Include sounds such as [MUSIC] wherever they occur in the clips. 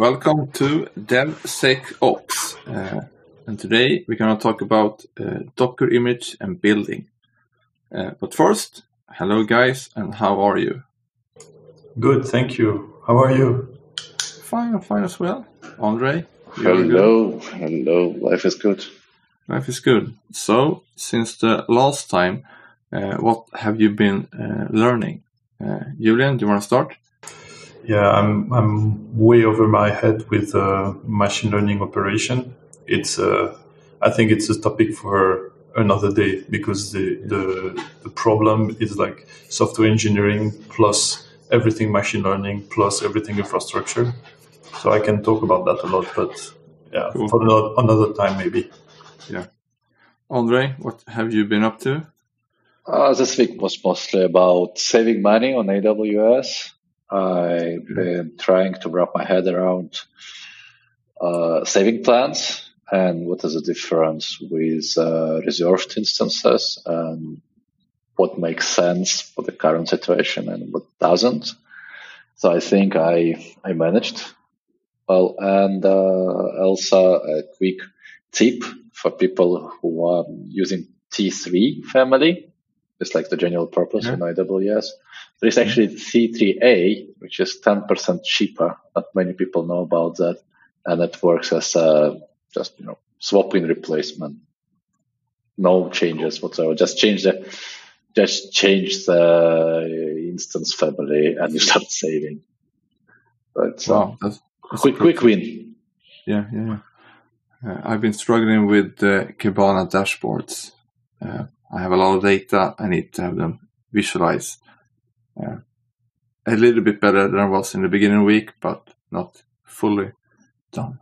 welcome to DevSecOps. Uh, and today we're going to talk about uh, Docker image and building. Uh, but first, hello guys, and how are you? Good, thank you. How are you? Fine, I'm fine as well. Andre? Hello, hello. Life is good. Life is good. So, since the last time, uh, what have you been uh, learning? Uh, Julian, do you want to start? Yeah, I'm I'm way over my head with uh, machine learning operation. It's uh, I think it's a topic for another day because the, the the problem is like software engineering plus everything machine learning plus everything infrastructure. So I can talk about that a lot, but yeah, cool. for another, another time maybe. Yeah. Andre, what have you been up to? Uh, this week was mostly about saving money on AWS. I've been trying to wrap my head around uh, saving plans and what is the difference with uh, reserved instances and what makes sense for the current situation and what doesn't. So I think I I managed well. And uh, also a quick tip for people who are using T3 family, it's like the general purpose yeah. in AWS. There is actually T3a, which is 10% cheaper. Not many people know about that. And it works as a just, you know, swap-in replacement. No changes whatsoever. Just change the, just change the instance family and you start saving. But wow, that's, that's quick, quick win. Yeah, yeah. Uh, I've been struggling with the Kibana dashboards. Uh, I have a lot of data. I need to have them visualized uh, a little bit better than I was in the beginning of the week, but not fully done.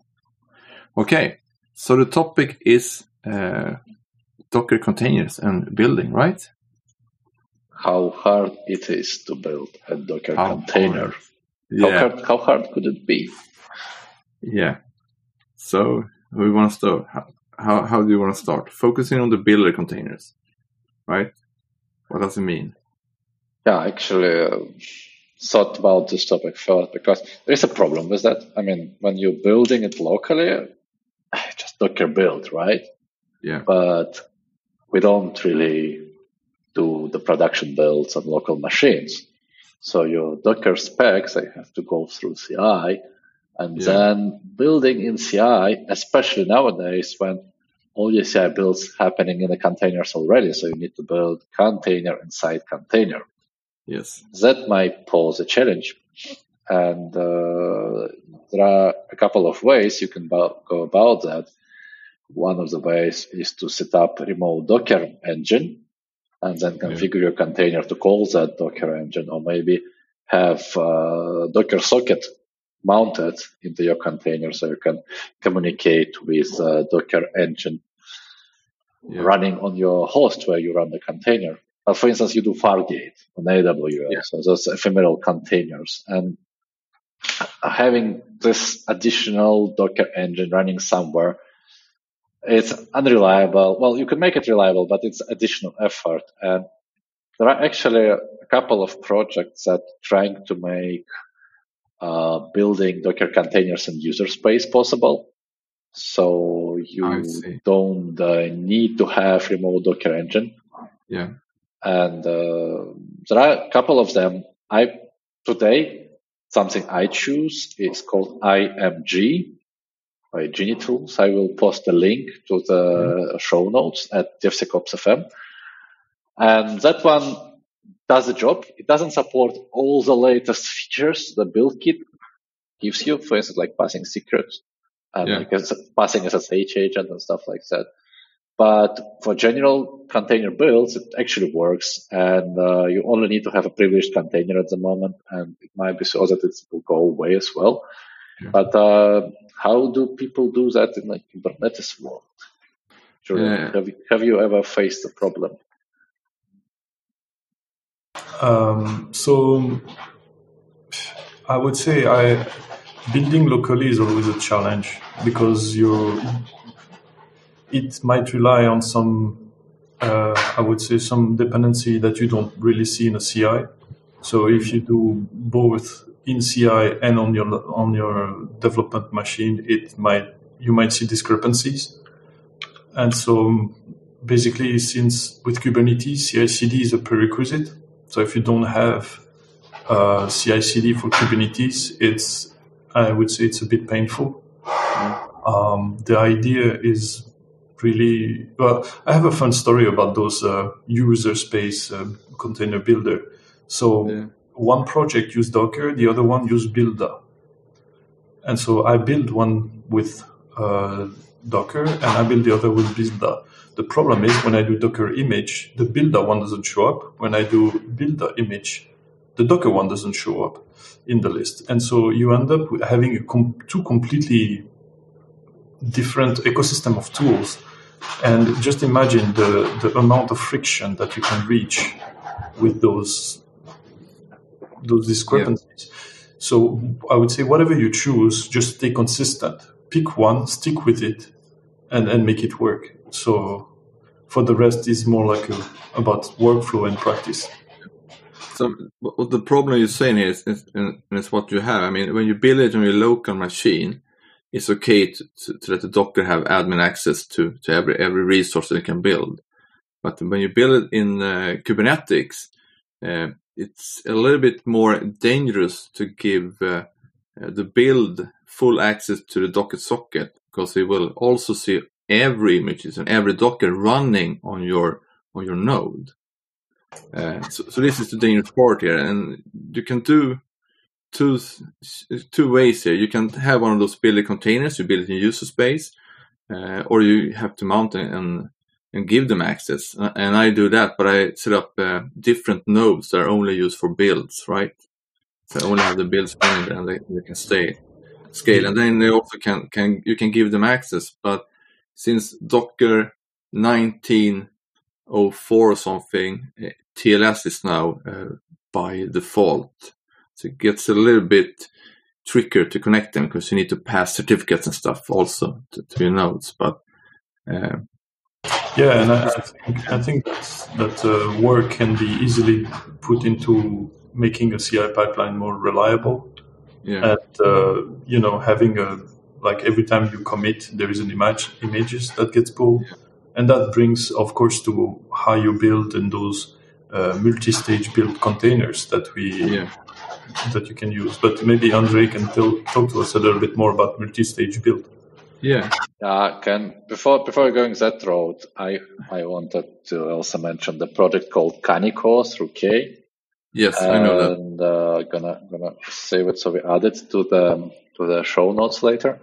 Okay, so the topic is uh, Docker containers and building, right? How hard it is to build a Docker how container. Hard. Yeah. How hard, how hard could it be? Yeah. So we want to start. How, how, how do you want to start? Focusing on the builder containers, right? What does it mean? Yeah, actually, uh, thought about this topic first because there is a problem with that. I mean, when you're building it locally, [SIGHS] just Docker build, right? Yeah. But we don't really do the production builds on local machines. So your Docker specs, they have to go through CI and yeah. then building in CI, especially nowadays when all your CI builds happening in the containers already. So you need to build container inside container. Yes. That might pose a challenge. And uh, there are a couple of ways you can go about that. One of the ways is to set up a remote Docker engine and then configure yeah. your container to call that Docker engine, or maybe have a Docker socket mounted into your container so you can communicate with Docker engine yeah. running on your host where you run the container. Uh, for instance, you do Fargate on AWS, yeah. so those ephemeral containers, and having this additional Docker engine running somewhere, it's unreliable. Well, you can make it reliable, but it's additional effort. And there are actually a couple of projects that trying to make uh, building Docker containers in user space possible. So you don't uh, need to have remote Docker engine. Yeah. And uh, there are a couple of them. I today something I choose is called IMG by genuinetools. I will post a link to the mm-hmm. show notes at DevSecOps FM. And that one does the job. It doesn't support all the latest features the build kit gives you, for instance, like passing secrets and yeah. like passing SSH agent and stuff like that. But for general container builds, it actually works, and uh, you only need to have a privileged container at the moment, and it might be so that it will go away as well. Yeah. But uh, how do people do that in like Kubernetes world? Sure. Yeah. Have, you, have you ever faced a problem? Um, so I would say I building locally is always a challenge because you it might rely on some uh, I would say some dependency that you don't really see in a CI. So if you do both in CI and on your on your development machine, it might you might see discrepancies. And so basically, since with Kubernetes, CI/CD is a prerequisite. So if you don't have uh, CI/CD for Kubernetes, it's I would say it's a bit painful. Um, the idea is really well. I have a fun story about those uh, user space uh, container builder. So yeah. one project used Docker, the other one used Buildah, and so I built one with uh, Docker and I build the other with Buildah. The problem is when I do Docker image, the Buildah one doesn't show up. When I do Buildah image, the Docker one doesn't show up in the list. And so you end up having com- two completely different ecosystem of tools. And just imagine the, the amount of friction that you can reach with those those discrepancies. Yeah. So I would say whatever you choose, just stay consistent. Pick one, stick with it, and, and make it work. So for the rest is more like a, about workflow and practice. So the problem you're saying is, is, is what you have. I mean, when you build it on your local machine, it's okay to, to, to let the Docker have admin access to, to every every resource that it can build. But when you build it in uh, Kubernetes, uh, it's a little bit more dangerous to give uh, uh the build full access to the Docker socket because it will also see every images and every Docker running on your on your node. So, this is the dangerous part here, and you can do two two ways here. You can have one of those build containers, you build it in user space, uh, or you have to mount and and give them access. And I do that, but I set up uh, different nodes that are only used for builds, right? So I only have the builds running and they, they can stay scale, and then they also can can you can give them access. But since Docker 19 04 or something, eh, TLS is now uh, by default. So it gets a little bit trickier to connect them because you need to pass certificates and stuff also to, to your nodes. But uh, yeah, and I, I think, I think that uh, work can be easily put into making a CI pipeline more reliable. Yeah. And uh, you know, having a like every time you commit, there is an image images that gets pulled. Yeah and that brings, of course, to how you build in those uh, multi-stage build containers that we yeah. that you can use. But maybe Andre can tell, talk to us a little bit more about multi-stage build. Yeah. Uh, can before before going that road, I I wanted to also mention the project called Kaniko through K. Yes, and, I know that. And uh, gonna gonna save it so we add it to the to the show notes later.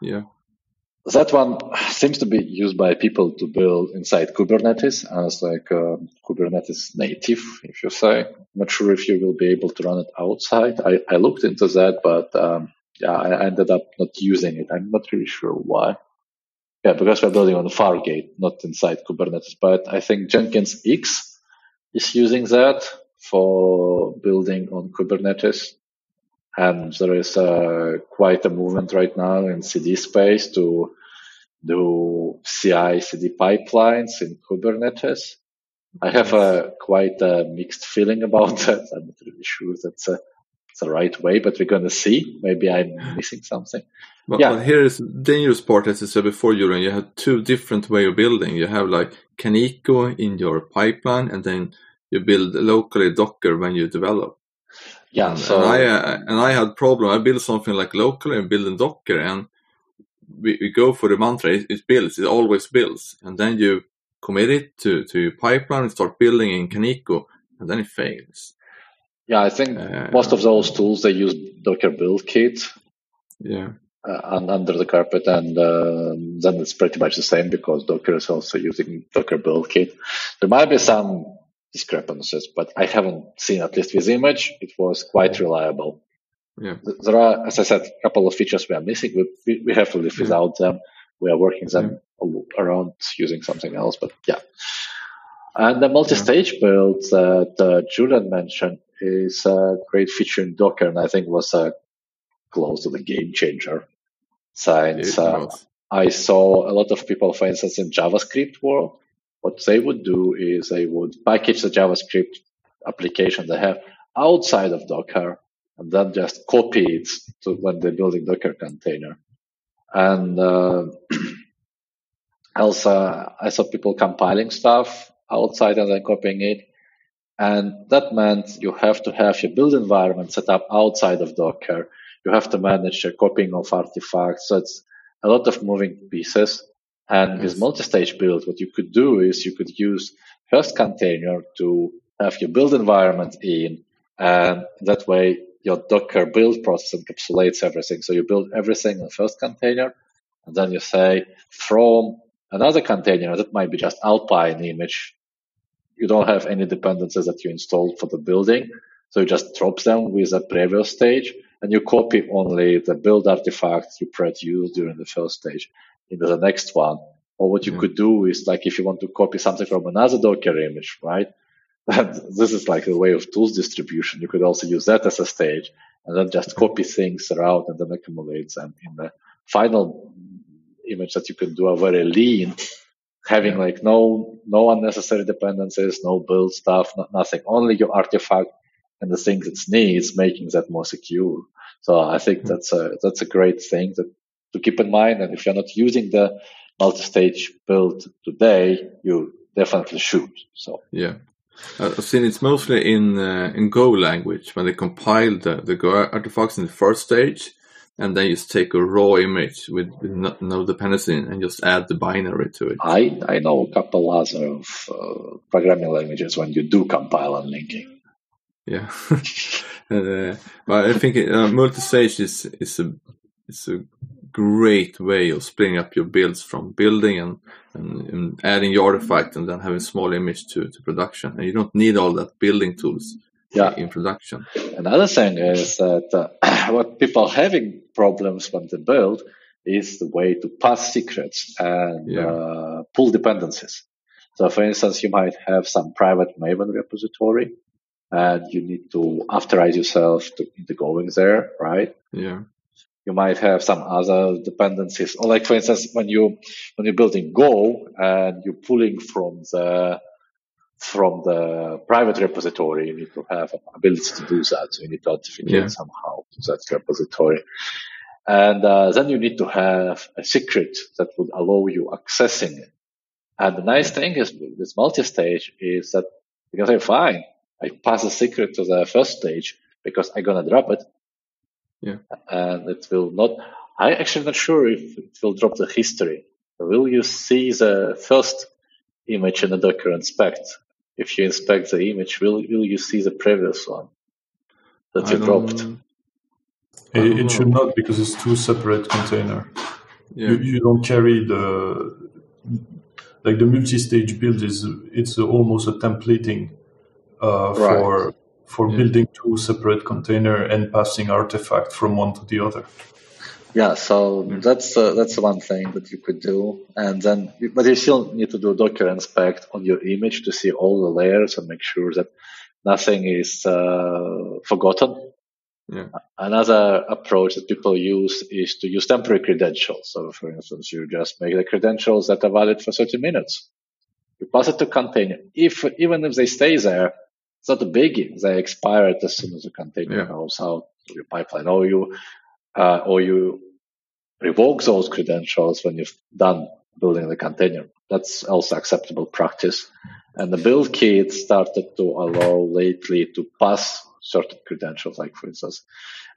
Yeah that one seems to be used by people to build inside Kubernetes as like Kubernetes native, if you say. I'm not sure if you will be able to run it outside. I, I looked into that, but um, yeah, I ended up not using it. I'm not really sure why. Yeah, because we're building on Fargate, not inside Kubernetes. But I think Jenkins X is using that for building on Kubernetes. And there is uh, quite a movement right now in CD space to do CI CD pipelines in Kubernetes. I have a quite a mixed feeling about that. I'm not really sure that's a, the right way, but we're going to see. Maybe I'm missing something. But, yeah. but here is dangerous part, as I said before, Julian. You have two different way of building. You have like Kaniko in your pipeline, and then you build locally Docker when you develop. Yeah. And, so and I uh, and I had problem. I built something like locally and build in Docker, and we, we go for the mantra. It, it, builds. It always builds, and then you commit it to to your pipeline and start building in Kaniko, and then it fails. Yeah, I think uh, most of those tools they use Docker build kit. Yeah. Uh, under the carpet, and uh, then it's pretty much the same because Docker is also using Docker build kit. There might be some discrepancies, but I haven't seen at least with image. It was quite reliable. Yeah. There are, as I said, a couple of features we are missing. We, we have to live yeah. without them. We are working them yeah. around using something else, but yeah. And the multi-stage yeah. build that uh, Julian mentioned is a great feature in Docker, and I think was uh, close to the game changer. Since uh, I saw a lot of people, for instance, in JavaScript world, what they would do is they would package the JavaScript application they have outside of Docker and then just copy it to when they're building Docker container. And uh, [CLEARS THROAT] also, I saw people compiling stuff outside and then copying it. And that meant you have to have your build environment set up outside of Docker. You have to manage your copying of artifacts. So it's a lot of moving pieces. And with multi-stage build, what you could do is you could use first container to have your build environment in, and that way your Docker build process encapsulates everything. So you build everything in the first container, and then you say from another container that might be just Alpine image. You don't have any dependencies that you installed for the building, so you just drop them with a previous stage, and you copy only the build artifacts you produced during the first stage into the next one. Or what you yeah. could do is like if you want to copy something from another Docker image, right? [LAUGHS] this is like a way of tools distribution. You could also use that as a stage and then just copy things around and then accumulate them in the final image that you can do a very lean, having yeah. like no no unnecessary dependencies, no build stuff, not, nothing, only your artifact and the things it needs, making that more secure. So I think that's a that's a great thing that to keep in mind. And if you're not using the multi-stage build today, you definitely should. So yeah. I've seen it's mostly in uh, in Go language when they compile the, the Go artifacts in the first stage, and then you just take a raw image with, with no, no, dependency and just add the binary to it. I, I know a couple other of uh, programming languages when you do compile and linking. Yeah, [LAUGHS] uh, but I think uh, multi-stage is is a is a great way of splitting up your builds from building and, and, and, adding your artifact and then having small image to, to production. And you don't need all that building tools yeah. in production. Another thing is that uh, [CLEARS THROAT] what people having problems when they build is the way to pass secrets and yeah. uh, pull dependencies. So for instance, you might have some private Maven repository and you need to authorize yourself to, into going there, right? Yeah you might have some other dependencies. Or like, for instance, when you, when you're building Go and you're pulling from the, from the private repository, you need to have an ability to do that. So you need to authenticate yeah. somehow to that repository. And uh, then you need to have a secret that would allow you accessing it. And the nice thing is with multi-stage is that you can say, fine, I pass a secret to the first stage because I'm going to drop it. Yeah. And it will not, I actually not sure if it will drop the history. Will you see the first image in the Docker inspect? If you inspect the image, will, will you see the previous one that you dropped? It, it, should not because it's two separate container. Yeah. You, you don't carry the like the multi-stage build is it's almost a templating uh, right. for for yeah. building two separate container and passing artifact from one to the other. Yeah, so that's uh, that's one thing that you could do, and then but you still need to do Docker inspect on your image to see all the layers and make sure that nothing is uh, forgotten. Yeah. Another approach that people use is to use temporary credentials. So, for instance, you just make the credentials that are valid for 30 minutes. You pass it to container. If even if they stay there, it's not a biggie. They expire as soon as the container yeah. goes out your pipeline, or you uh, or you revoke those credentials when you've done building the container. That's also acceptable practice. And the build kit started to allow lately to pass certain credentials, like for instance,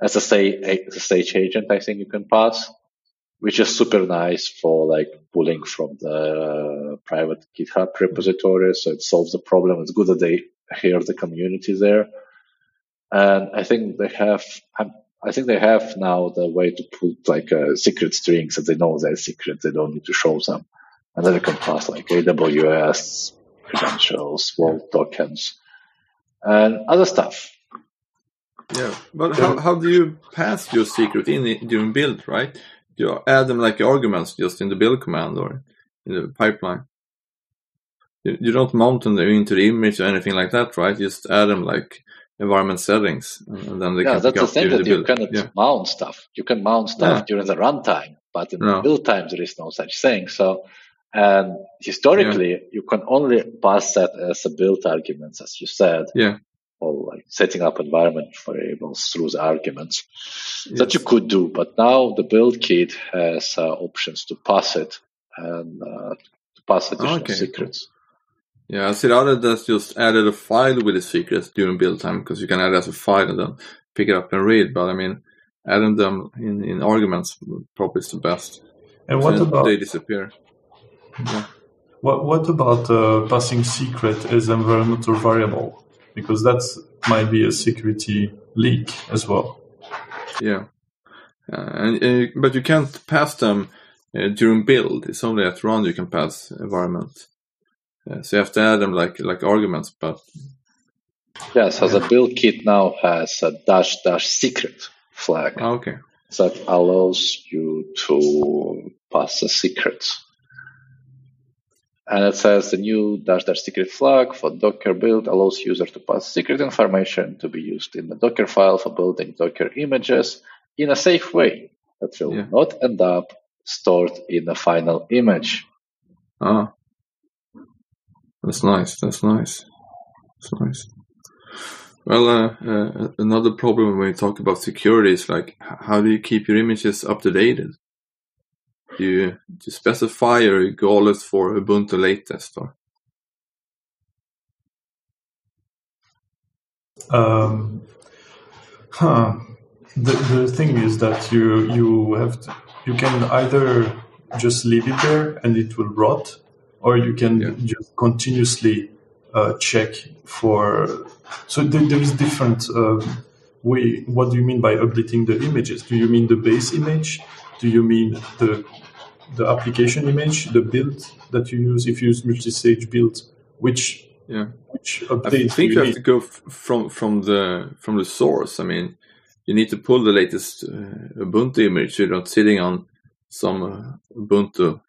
as a SSH agent, I think you can pass, which is super nice for like pulling from the private GitHub repository. So it solves the problem. It's good that they hear the community there. And I think they have, um, I think they have now the way to put like a secret strings that they know they're secret. They don't need to show them. And then they can pass like AWS credentials, vault tokens, and other stuff. Yeah, but how, how do you pass your secret in during build, right? You add them like arguments just in the build command or in the pipeline. You, you don't mount them into the image or anything like that, right? You just add them like environment settings, and then they yeah, can that's the thing that the you cannot yeah. mount stuff. You can mount stuff yeah. during the runtime, but in no. the build time there is no such thing. So, and historically, yeah. you can only pass that as a build arguments, as you said. Yeah. or like setting up environment variables through the arguments yes. that you could do. But now the build kit has uh, options to pass it and uh, to pass additional okay. secrets. Yeah, I see others just added a file with the secrets during build time because you can add it as a file and then pick it up and read. But I mean, adding them in, in arguments probably is the best. And what about they disappear? Yeah. What what about uh, passing secret as environmental variable? Because that might be a security leak as well. Yeah, uh, and, uh, but you can't pass them uh, during build. It's only at run you can pass environment. So you have to add them like like arguments, but yeah. So the build kit now has a dash dash secret flag. Ah, okay. That allows you to pass a secret. And it says the new dash dash secret flag for Docker build allows user to pass secret information to be used in the Docker file for building Docker images in a safe way that will yeah. not end up stored in the final image. Ah, that's nice. That's nice. That's nice. Well, uh, uh, another problem when you talk about security is like, how do you keep your images up to date? Do you, do you specify or you go for Ubuntu latest or? Um, huh. The the thing is that you you have to, you can either just leave it there and it will rot, or you can yeah. just continuously uh, check for. So there, there is different uh, way. What do you mean by updating the images? Do you mean the base image? Do you mean the the application image, the build that you use? If you use multi-stage build, which yeah, which update? I think you, you have to go f- from from the from the source. I mean, you need to pull the latest uh, Ubuntu image. You're not sitting on some uh, Ubuntu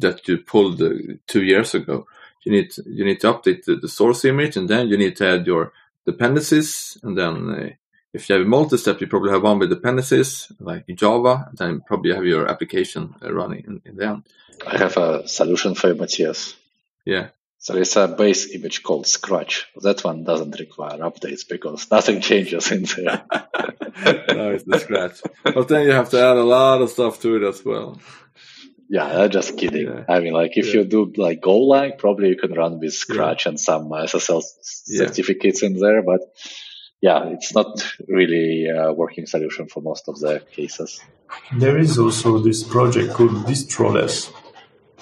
that you pulled uh, two years ago. You need to, you need to update the, the, source image, and then you need to add your dependencies. And then uh, if you have a multi-step, you probably have one with dependencies like Java, and then probably have your application uh, running in, in the end. I have a solution for you, Matthias. Yeah. So it's a base image called Scratch. That one doesn't require updates because nothing [LAUGHS] changes in there. [LAUGHS] no, it's the Scratch. But then you have to add a lot of stuff to it as well. Yeah, just kidding. Yeah. I mean, like if yeah. you do like Golang, probably you can run with Scratch yeah. and some SSL certificates in there. But yeah, it's not really a working solution for most of the cases. There is also this project called Distroless.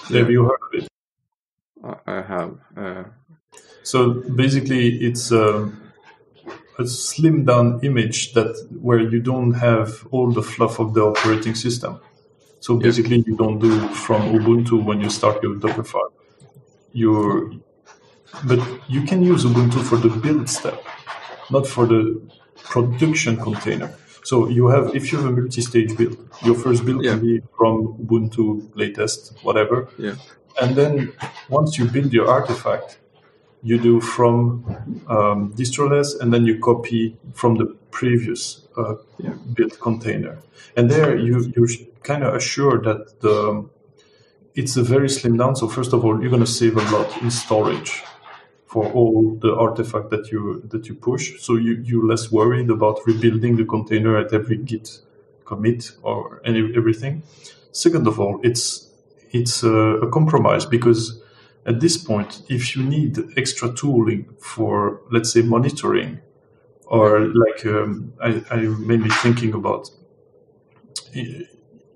Have you heard of it? I have. Uh... So basically, it's a, a slimmed down image that where you don't have all the fluff of the operating system. So basically, you don't do from Ubuntu when you start your Dockerfile. You're, but you can use Ubuntu for the build step, not for the production container. So you have, if you have a multi-stage build, your first build yeah. can be from Ubuntu latest, whatever. Yeah. And then once you build your artifact, you do from um, distroless, and then you copy from the previous uh, yeah. build container. And there you you're kind of assured that the it's a very slim down. So first of all, you're going to save a lot in storage for all the artifact that you that you push. So you you're less worried about rebuilding the container at every git commit or any everything. Second of all, it's it's a, a compromise because at this point, if you need extra tooling for let's say monitoring or like um, I, I'm mainly thinking about,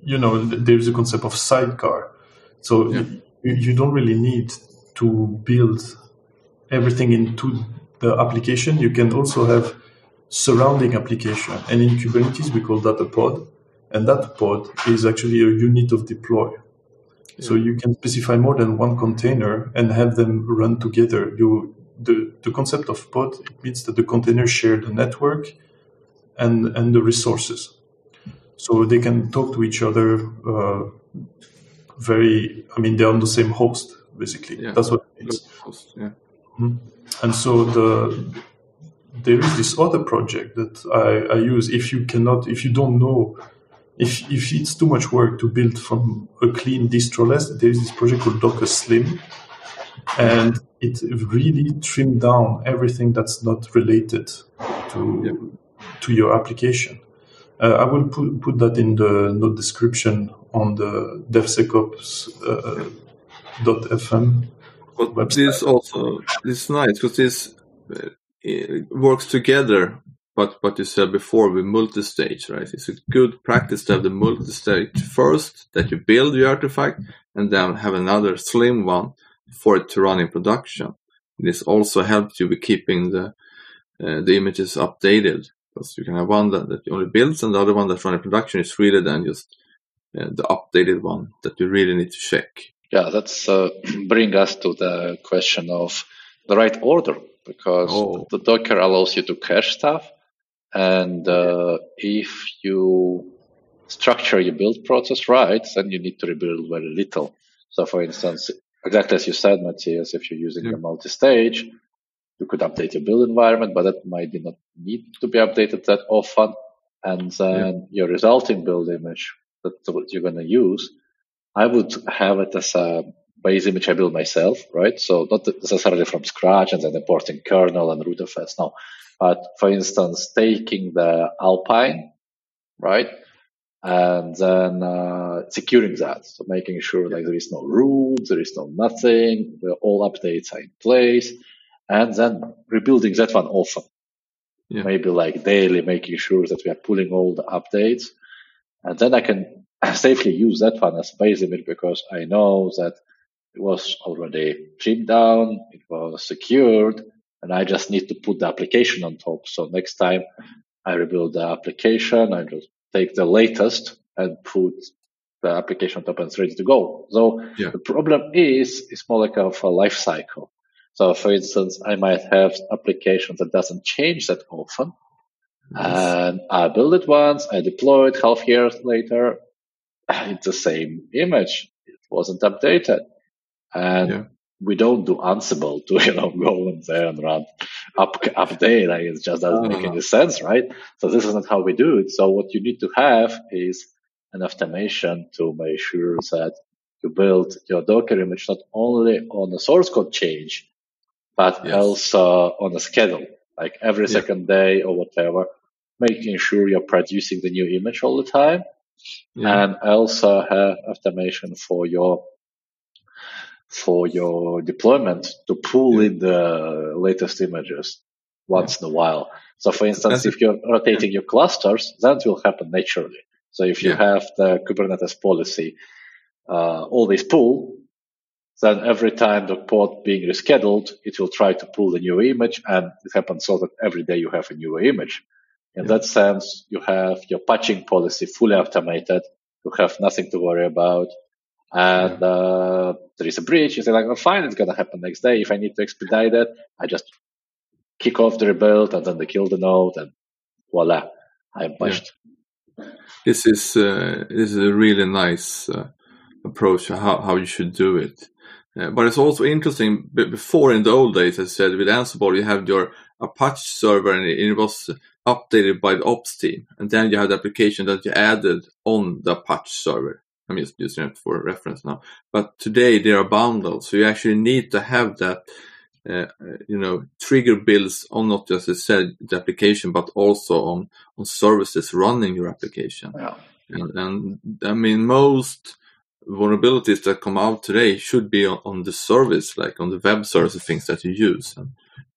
you know, there's a concept of sidecar. So yeah. you, you don't really need to build everything into the application. You can also have surrounding application. And in Kubernetes, we call that a pod. And that pod is actually a unit of deploy. Yeah. So you can specify more than one container and have them run together. You the, the concept of pod it means that the containers share the network and and the resources so they can talk to each other uh, very i mean they're on the same host basically yeah. that's what it means host, yeah. mm-hmm. and so the there is this other project that I, I use if you cannot if you don't know if, if it's too much work to build from a clean distroless there is this project called docker slim and it really trimmed down everything that's not related to yeah. to your application. Uh, I will put, put that in the note description on the DevSecOps uh, .fm. But website. this also this is nice because this uh, works together. But what you said before with multi-stage, right? It's a good practice to have the multi-stage first that you build your artifact, and then have another slim one for it to run in production. This also helps you with keeping the uh, the images updated because you can have one that, that only builds and the other one that's running production is really then just uh, the updated one that you really need to check. Yeah, that's uh, [CLEARS THROAT] bring us to the question of the right order because oh. the Docker allows you to cache stuff, and uh, if you structure your build process right, then you need to rebuild very little. So, for instance, exactly as you said, Matthias, if you're using yeah. a multi-stage, you could update your build environment, but that might not need to be updated that often. And then yeah. your resulting build image that you're going to use, I would have it as a base image I build myself, right? So not necessarily from scratch and then importing kernel and rootfs, no. But for instance, taking the Alpine, right? And then uh, securing that. So making sure like there is no root, there is no nothing, the all updates are in place and then rebuilding that one often. Yeah. Maybe like daily, making sure that we are pulling all the updates. And then I can [CLEARS THROAT] safely use that one as a base image because I know that it was already trimmed down, it was secured, and I just need to put the application on top. So next time I rebuild the application, I just take the latest and put the application on top and it's ready to go. So yeah. the problem is, it's more like a life cycle. So for instance, I might have application that doesn't change that often. And I build it once, I deploy it half years later, [SIGHS] it's the same image. It wasn't updated. And yeah. we don't do Ansible to, [LAUGHS] you know, go in there and run up, update. Like it just doesn't uh-huh. make any sense, right? So this is not how we do it. So what you need to have is an automation to make sure that you build your Docker image not only on a source code change, but yes. also on a schedule, like every yeah. second day or whatever, making sure you're producing the new image all the time. Yeah. And also have automation for your for your deployment to pull yeah. in the latest images once in a while. So for instance, That's if you're rotating your clusters, that will happen naturally. So if you have the Kubernetes policy, uh, always pull, then every time the pod being rescheduled, it will try to pull the new image and it happens so that every day you have a new image. In yeah. that sense, you have your patching policy fully automated. You have nothing to worry about. And yeah. uh, there is a breach. You say like, oh, fine, it's going to happen next day. If I need to expedite it, I just kick off the rebuild and then they kill the node and voila, I'm patched. Yeah. This is uh, this is a really nice uh, approach how how you should do it. Uh, but it's also interesting. Before in the old days, as I said, with Ansible, you have your Apache server, and it was updated by the ops team, and then you have the application that you added on the Apache server. I'm just using it for reference now. But today they are bundled, so you actually need to have that, uh, you know, trigger builds on not just as I said the application, but also on on services running your application. Yeah. And, and I mean, most vulnerabilities that come out today should be on, on the service, like on the web service things that you use. And,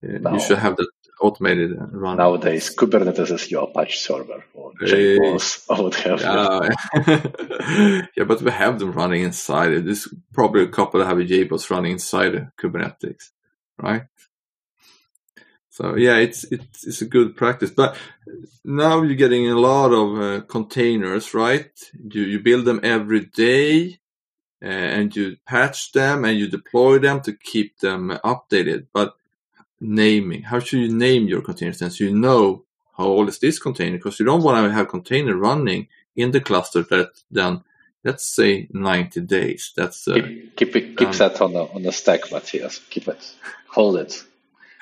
uh, no. You should have that automated and run. Nowadays, Kubernetes is your Apache server or JBoss or whatever. Yeah. [LAUGHS] yeah, but we have them running inside it. There's probably a couple that have a JBoss running inside Kubernetes, right? So yeah, it's it's it's a good practice. But now you're getting a lot of uh, containers, right? You you build them every day, uh, and you patch them and you deploy them to keep them updated. But naming, how should you name your containers? Since you know how old is this container, because you don't want to have container running in the cluster that then let's say 90 days. That's uh, keep keep, it, keep um, that on the on the stack, Matthias. Keep it, hold it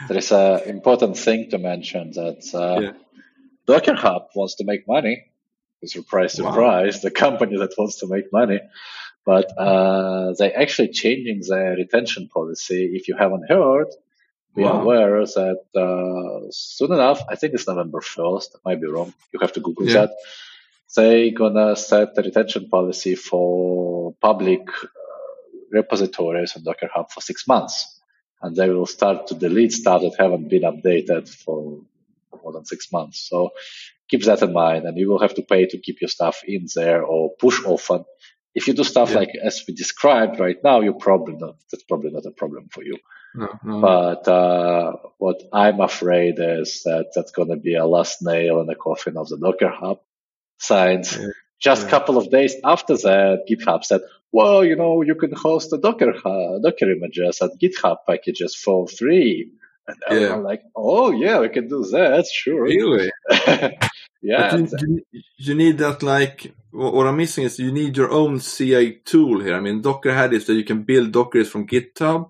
there is an important thing to mention that uh, yeah. Docker Hub wants to make money. Surprise, surprise, wow. the company that wants to make money. but uh, they're actually changing their retention policy. If you haven't heard, be wow. aware that uh, soon enough, I think it's November 1st, I might be wrong. You have to Google yeah. that. They're gonna set the retention policy for public uh, repositories on Docker Hub for six months. And they will start to delete stuff that haven't been updated for more than six months. So keep that in mind and you will have to pay to keep your stuff in there or push often. If you do stuff yeah. like as we described right now, you're probably not, that's probably not a problem for you. No, no. But uh, what I'm afraid is that that's going to be a last nail in the coffin of the Docker Hub science. Yeah. Just a yeah. couple of days after that, GitHub said, well, you know, you can host the Docker, uh, Docker images and GitHub packages for free. And yeah. I'm like, oh yeah, we can do that, sure. Really? [LAUGHS] yeah. You, you, you, need that like, what I'm missing is you need your own CI tool here. I mean, Docker had is that you can build Dockers from GitHub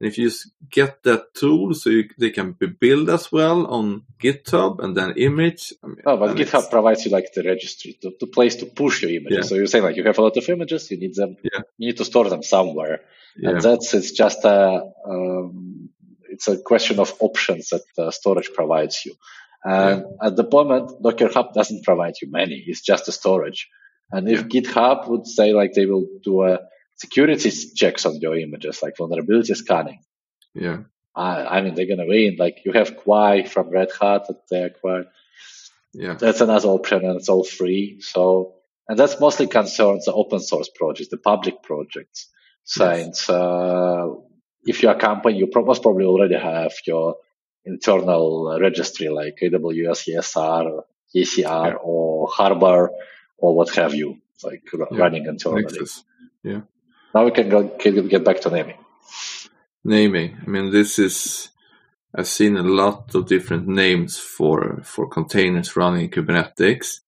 and if you get that tool, so you, they can be built as well on GitHub and then image. I mean, oh, but GitHub it's... provides you like the registry, the, the place to push your images. Yeah. So you're saying like you have a lot of images, you need them, yeah. you need to store them somewhere, yeah. and that's it's just a um, it's a question of options that uh, storage provides you. And at the moment, Docker Hub doesn't provide you many; it's just a storage. And if GitHub would say like they will do a security checks on your images, like vulnerability scanning. Yeah. I, I mean, they're going to win. Like you have Quay from Red Hat that they acquired. Yeah. That's another option and it's all free. So, and that's mostly concerns the open source projects, the public projects. Since, yes. uh, if you're a company, you most probably already have your internal registry like AWS ESR, ECR, yeah. or Harbor, or what have you, like yeah. running internally. Nexus. Yeah. Now we can go get back to naming. Naming. I mean, this is. I've seen a lot of different names for for containers running in Kubernetes,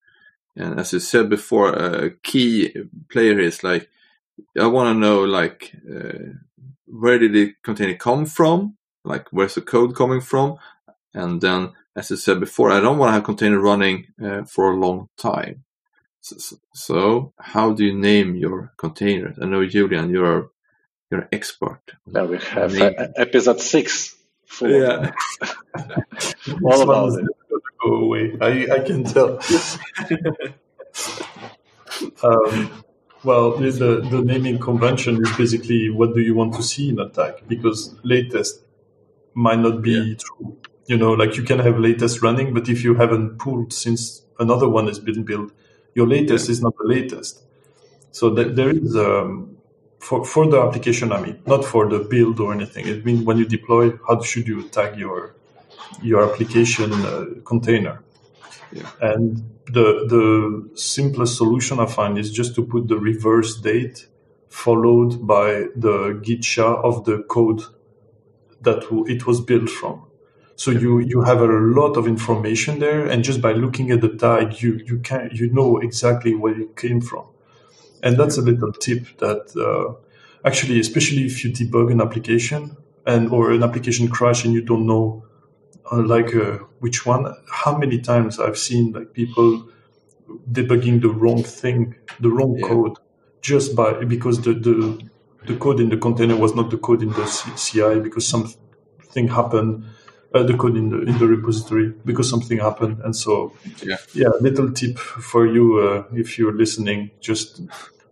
and as you said before, a key player is like I want to know like uh, where did the container come from, like where's the code coming from, and then as I said before, I don't want to have container running uh, for a long time. So, so, how do you name your containers? I know Julian, you're you're an expert. Now we have uh, episode six. Yeah, [LAUGHS] all about it. Go away. I I can tell. [LAUGHS] um, well, the the naming convention is basically what do you want to see in attack because latest might not be yeah. true. You know, like you can have latest running, but if you haven't pulled since another one has been built, your latest is not the latest. So that there is um, for for the application. I mean, not for the build or anything. It means when you deploy, how should you tag your your application uh, container? Yeah. And the the simplest solution I find is just to put the reverse date followed by the git sha of the code that it was built from. So you you have a lot of information there, and just by looking at the tag, you you can you know exactly where it came from, and that's a little tip that uh, actually, especially if you debug an application and or an application crash and you don't know uh, like uh, which one. How many times I've seen like people debugging the wrong thing, the wrong yeah. code, just by because the the the code in the container was not the code in the CI because something happened uh, the code in the in the repository because something happened. And so, yeah, yeah little tip for you uh, if you're listening: just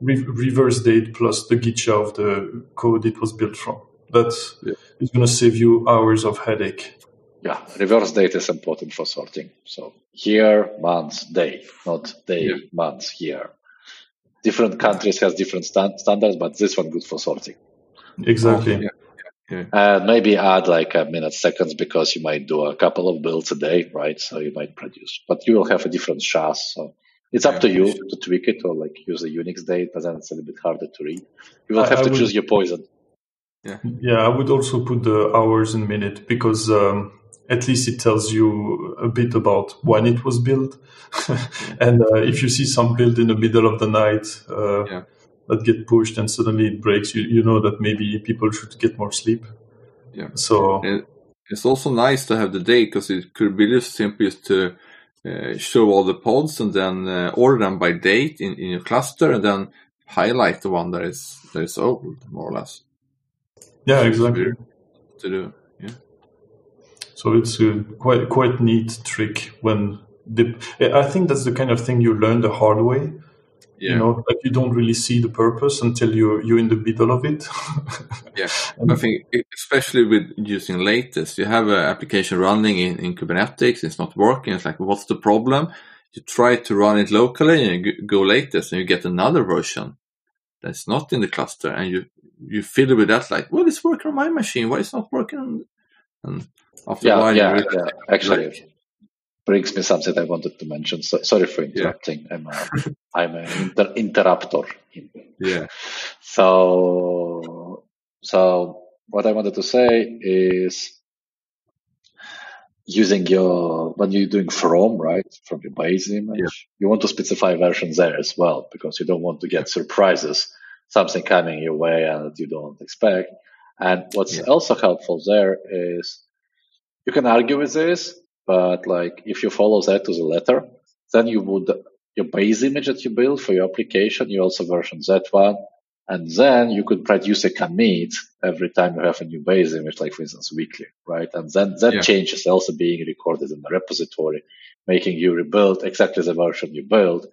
re- reverse date plus the git sha of the code it was built from. That's yeah. it's going to save you hours of headache. Yeah, reverse date is important for sorting. So year, month, day, not day, yeah. month, year. Different countries has different stand- standards, but this one good for sorting. Exactly. yeah. Yeah. And maybe add like a minute seconds because you might do a couple of builds a day, right? So you might produce, but you will have a different SHAs. So it's up yeah, to you sure. to tweak it or like use a Unix date, but then it's a little bit harder to read. You will have I, to I choose your poison. Yeah. Yeah. I would also put the hours and minute because, um, at least it tells you a bit about when it was built. [LAUGHS] and uh, if you see some build in the middle of the night, uh, yeah that get pushed and suddenly it breaks, you, you know that maybe people should get more sleep. Yeah. So and it's also nice to have the date because it could be just simply to uh, show all the pods and then uh, order them by date in, in your cluster and then highlight the one that is that is old, more or less. Yeah, exactly. To do, yeah. So it's a quite quite neat trick when the. I think that's the kind of thing you learn the hard way. Yeah. You know, like you don't really see the purpose until you you're in the middle of it. [LAUGHS] yeah, I think especially with using latest, you have an application running in, in Kubernetes, it's not working. It's like, what's the problem? You try to run it locally and you go latest, and you get another version that's not in the cluster, and you you fiddle with that like, well, it's working on my machine. Why it's not working? And after yeah, a while, yeah, you yeah. Actually, like, brings me something I wanted to mention. So, sorry for interrupting. Yeah. I'm a, I'm an inter- interrupter. Yeah. So, so what I wanted to say is using your when you're doing from right from your base image, yeah. you want to specify versions there as well because you don't want to get surprises, something coming your way and you don't expect. And what's yeah. also helpful there is you can argue with this, but like if you follow that to the letter, then you would your base image that you build for your application, you also version that one. And then you could produce a commit every time you have a new base image, like for instance, weekly, right? And then that yeah. change is also being recorded in the repository, making you rebuild exactly the version you build.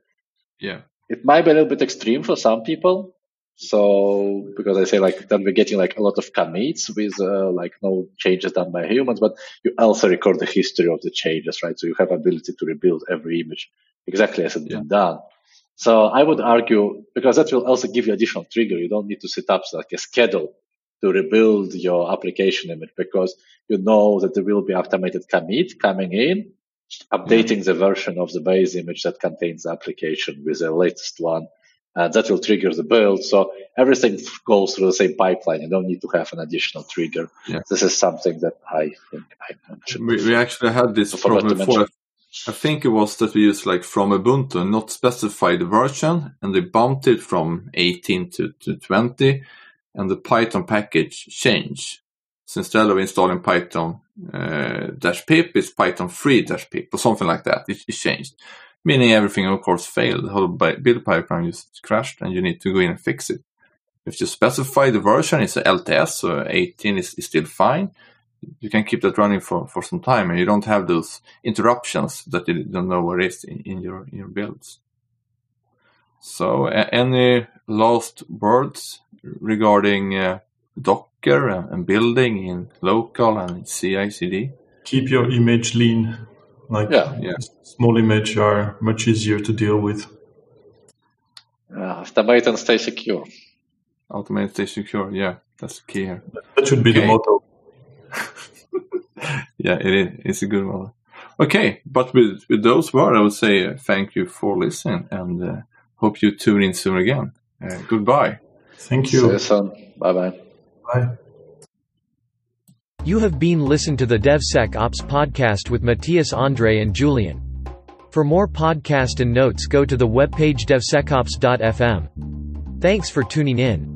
Yeah. It might be a little bit extreme for some people. So, because I say like, then we're getting like a lot of commits with uh, like no changes done by humans, but you also record the history of the changes, right? So you have ability to rebuild every image exactly as it's yeah. been done. So I would argue because that will also give you additional trigger. You don't need to set up like a schedule to rebuild your application image because you know that there will be automated commit coming in, updating the version of the base image that contains the application with the latest one. And that will trigger the build. So everything goes through the same pipeline. You don't need to have an additional trigger. Yeah. This is something that I think I mentioned. We, we actually had this problem before. I think it was that we used like from Ubuntu not specified the version and they bumped it from 18 to, to 20 and the Python package changed. So instead of installing Python uh, dash pip, it's Python 3 dash pip or something like that. It, it, changed, meaning everything of course failed. The whole build pipeline just crashed and you need to go in and fix it. If you specify the version, it's LTS, so 18 is, is still fine you can keep that running for, for some time and you don't have those interruptions that you don't know where is in, in your in your builds. So uh, any last words regarding uh, Docker and building in local and CI/CD? Keep your image lean. Like yeah. yeah. small image are much easier to deal with. Uh, automate and stay secure. Automate, stay secure. Yeah, that's key here. That should be okay. the motto. [LAUGHS] yeah, it is. It's a good one. Okay, but with, with those words, I would say uh, thank you for listening and uh, hope you tune in soon again. Uh, goodbye. Thank you. See you soon. Bye bye. Bye. You have been listened to the DevSecOps podcast with Mattias Andrey and Julien. For more podcast and notes, go to the webpage devsecops.fm. Thanks for tuning in.